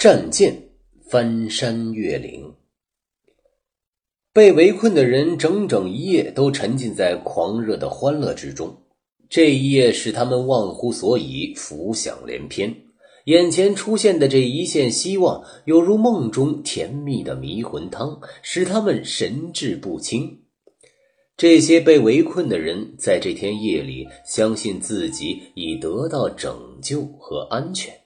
战舰翻山越岭，被围困的人整整一夜都沉浸在狂热的欢乐之中。这一夜使他们忘乎所以，浮想联翩。眼前出现的这一线希望，犹如梦中甜蜜的迷魂汤，使他们神志不清。这些被围困的人在这天夜里，相信自己已得到拯救和安全。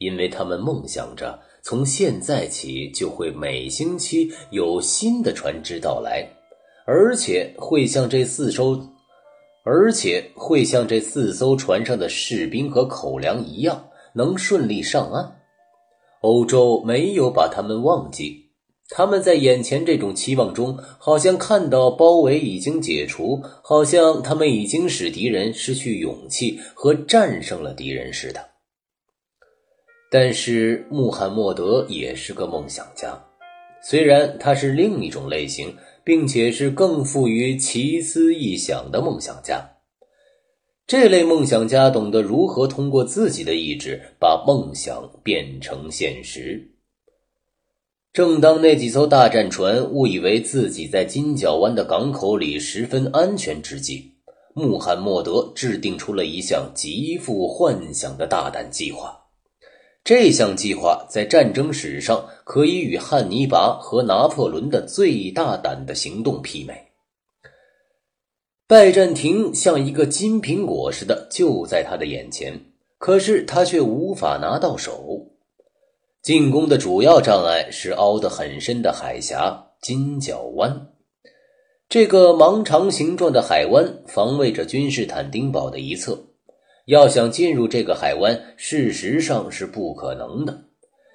因为他们梦想着从现在起就会每星期有新的船只到来，而且会像这四艘，而且会像这四艘船上的士兵和口粮一样，能顺利上岸。欧洲没有把他们忘记，他们在眼前这种期望中，好像看到包围已经解除，好像他们已经使敌人失去勇气和战胜了敌人似的。但是穆罕默德也是个梦想家，虽然他是另一种类型，并且是更富于奇思异想的梦想家。这类梦想家懂得如何通过自己的意志把梦想变成现实。正当那几艘大战船误以为自己在金角湾的港口里十分安全之际，穆罕默德制定出了一项极富幻想的大胆计划。这项计划在战争史上可以与汉尼拔和拿破仑的最大胆的行动媲美。拜占庭像一个金苹果似的就在他的眼前，可是他却无法拿到手。进攻的主要障碍是凹得很深的海峡金角湾。这个盲肠形状的海湾防卫着君士坦丁堡的一侧。要想进入这个海湾，事实上是不可能的，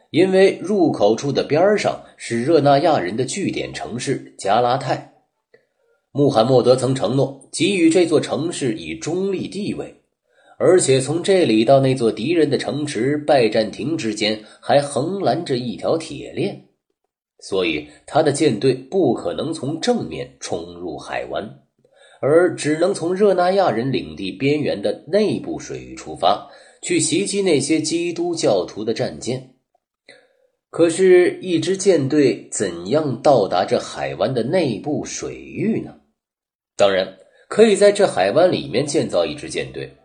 因为入口处的边上是热那亚人的据点城市加拉泰。穆罕默德曾承诺给予这座城市以中立地位，而且从这里到那座敌人的城池拜占庭之间还横拦着一条铁链，所以他的舰队不可能从正面冲入海湾。而只能从热那亚人领地边缘的内部水域出发，去袭击那些基督教徒的战舰。可是，一支舰队怎样到达这海湾的内部水域呢？当然，可以在这海湾里面建造一支舰队，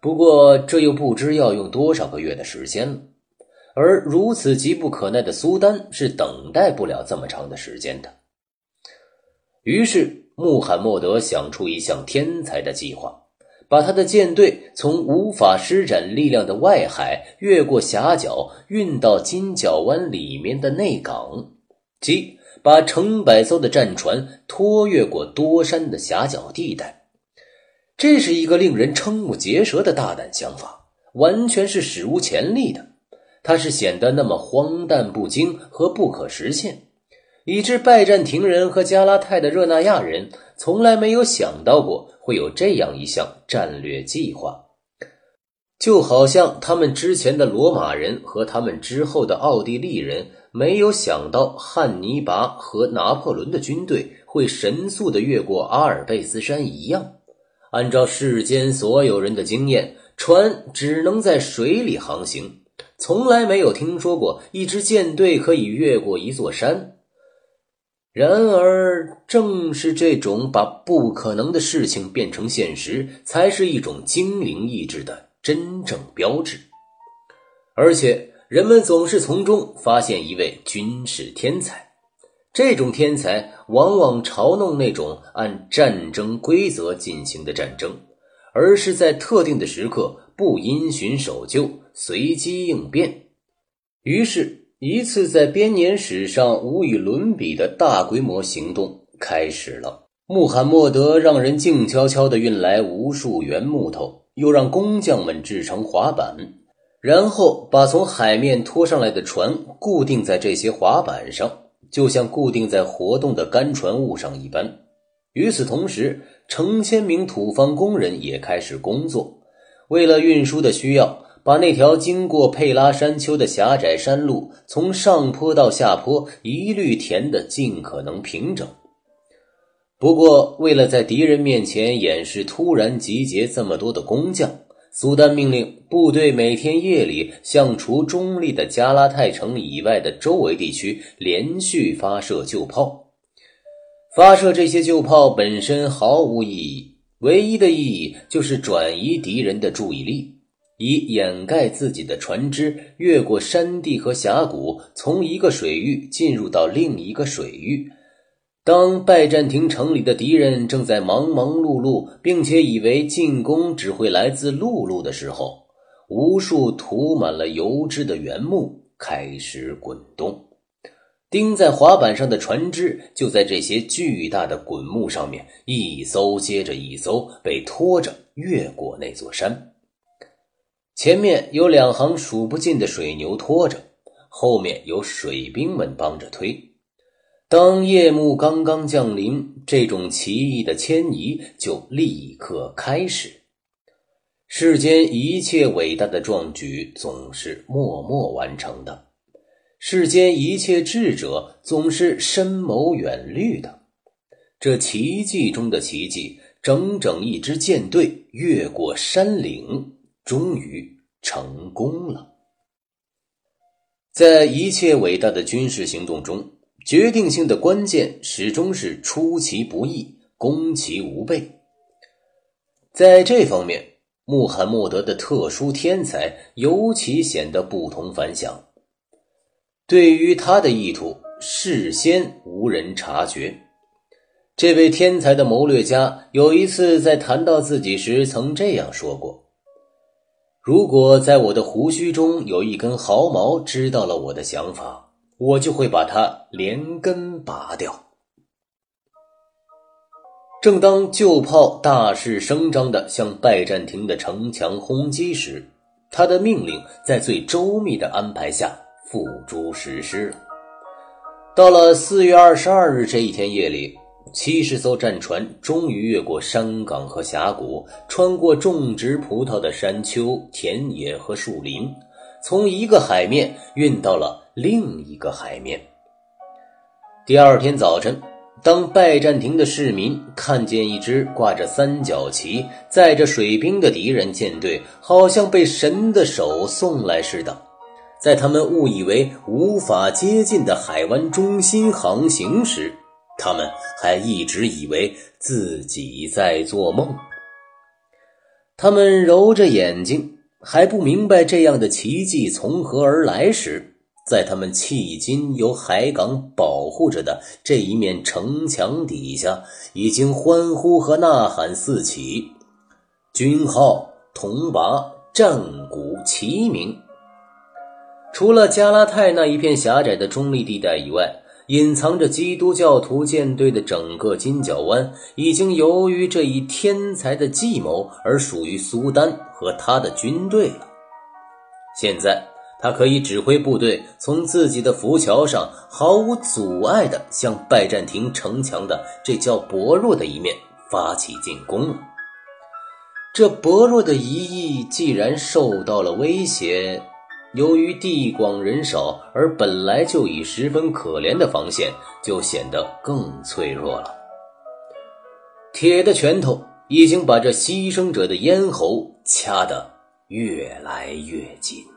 不过这又不知要用多少个月的时间了。而如此急不可耐的苏丹是等待不了这么长的时间的。于是。穆罕默德想出一项天才的计划，把他的舰队从无法施展力量的外海越过峡角，运到金角湾里面的内港，即把成百艘的战船拖越过多山的狭角地带。这是一个令人瞠目结舌的大胆想法，完全是史无前例的。它是显得那么荒诞不经和不可实现。以致拜占庭人和加拉泰的热那亚人从来没有想到过会有这样一项战略计划，就好像他们之前的罗马人和他们之后的奥地利人没有想到汉尼拔和拿破仑的军队会神速地越过阿尔卑斯山一样。按照世间所有人的经验，船只能在水里航行，从来没有听说过一支舰队可以越过一座山。然而，正是这种把不可能的事情变成现实，才是一种精灵意志的真正标志。而且，人们总是从中发现一位军事天才。这种天才往往嘲弄那种按战争规则进行的战争，而是在特定的时刻不因循守旧、随机应变。于是。一次在编年史上无与伦比的大规模行动开始了。穆罕默德让人静悄悄地运来无数原木头，又让工匠们制成滑板，然后把从海面拖上来的船固定在这些滑板上，就像固定在活动的干船物上一般。与此同时，成千名土方工人也开始工作，为了运输的需要。把那条经过佩拉山丘的狭窄山路，从上坡到下坡一律填得尽可能平整。不过，为了在敌人面前掩饰突然集结这么多的工匠，苏丹命令部队每天夜里向除中立的加拉泰城以外的周围地区连续发射旧炮。发射这些旧炮本身毫无意义，唯一的意义就是转移敌人的注意力，以掩盖自己的船只越过山地和峡谷，从一个水域进入到另一个水域。当拜占庭城里的敌人正在忙忙碌碌，并且以为进攻只会来自陆路的时候，无数涂满了油脂的原木开始滚动，钉在滑板上的船只就在这些巨大的滚木上面，一艘接着一艘被拖着越过那座山。前面有两行数不尽的水牛拖着，后面有水兵们帮着推。当夜幕刚刚降临，这种奇异的迁移就立刻开始。世间一切伟大的壮举总是默默完成的，世间一切智者总是深谋远虑的。这奇迹中的奇迹，整整一支舰队越过山岭，终于成功了。在一切伟大的军事行动中。决定性的关键始终是出其不意，攻其无备。在这方面，穆罕默德的特殊天才尤其显得不同凡响。对于他的意图，事先无人察觉。这位天才的谋略家有一次在谈到自己时，曾这样说过：“如果在我的胡须中有一根毫毛，知道了我的想法。”我就会把它连根拔掉。正当旧炮大势声张的向拜占庭的城墙轰击时，他的命令在最周密的安排下付诸实施了。到了四月二十二日这一天夜里，七十艘战船终于越过山岗和峡谷，穿过种植葡萄的山丘、田野和树林，从一个海面运到了。另一个海面。第二天早晨，当拜占庭的市民看见一支挂着三角旗、载着水兵的敌人舰队，好像被神的手送来似的，在他们误以为无法接近的海湾中心航行时，他们还一直以为自己在做梦。他们揉着眼睛，还不明白这样的奇迹从何而来时。在他们迄今由海港保护着的这一面城墙底下，已经欢呼和呐喊四起，军号、铜拔、战鼓齐鸣。除了加拉泰那一片狭窄的中立地带以外，隐藏着基督教徒舰队的整个金角湾，已经由于这一天才的计谋而属于苏丹和他的军队了。现在。他可以指挥部队从自己的浮桥上毫无阻碍地向拜占庭城墙的这较薄弱的一面发起进攻了。这薄弱的一翼既然受到了威胁，由于地广人少而本来就已十分可怜的防线就显得更脆弱了。铁的拳头已经把这牺牲者的咽喉掐得越来越紧。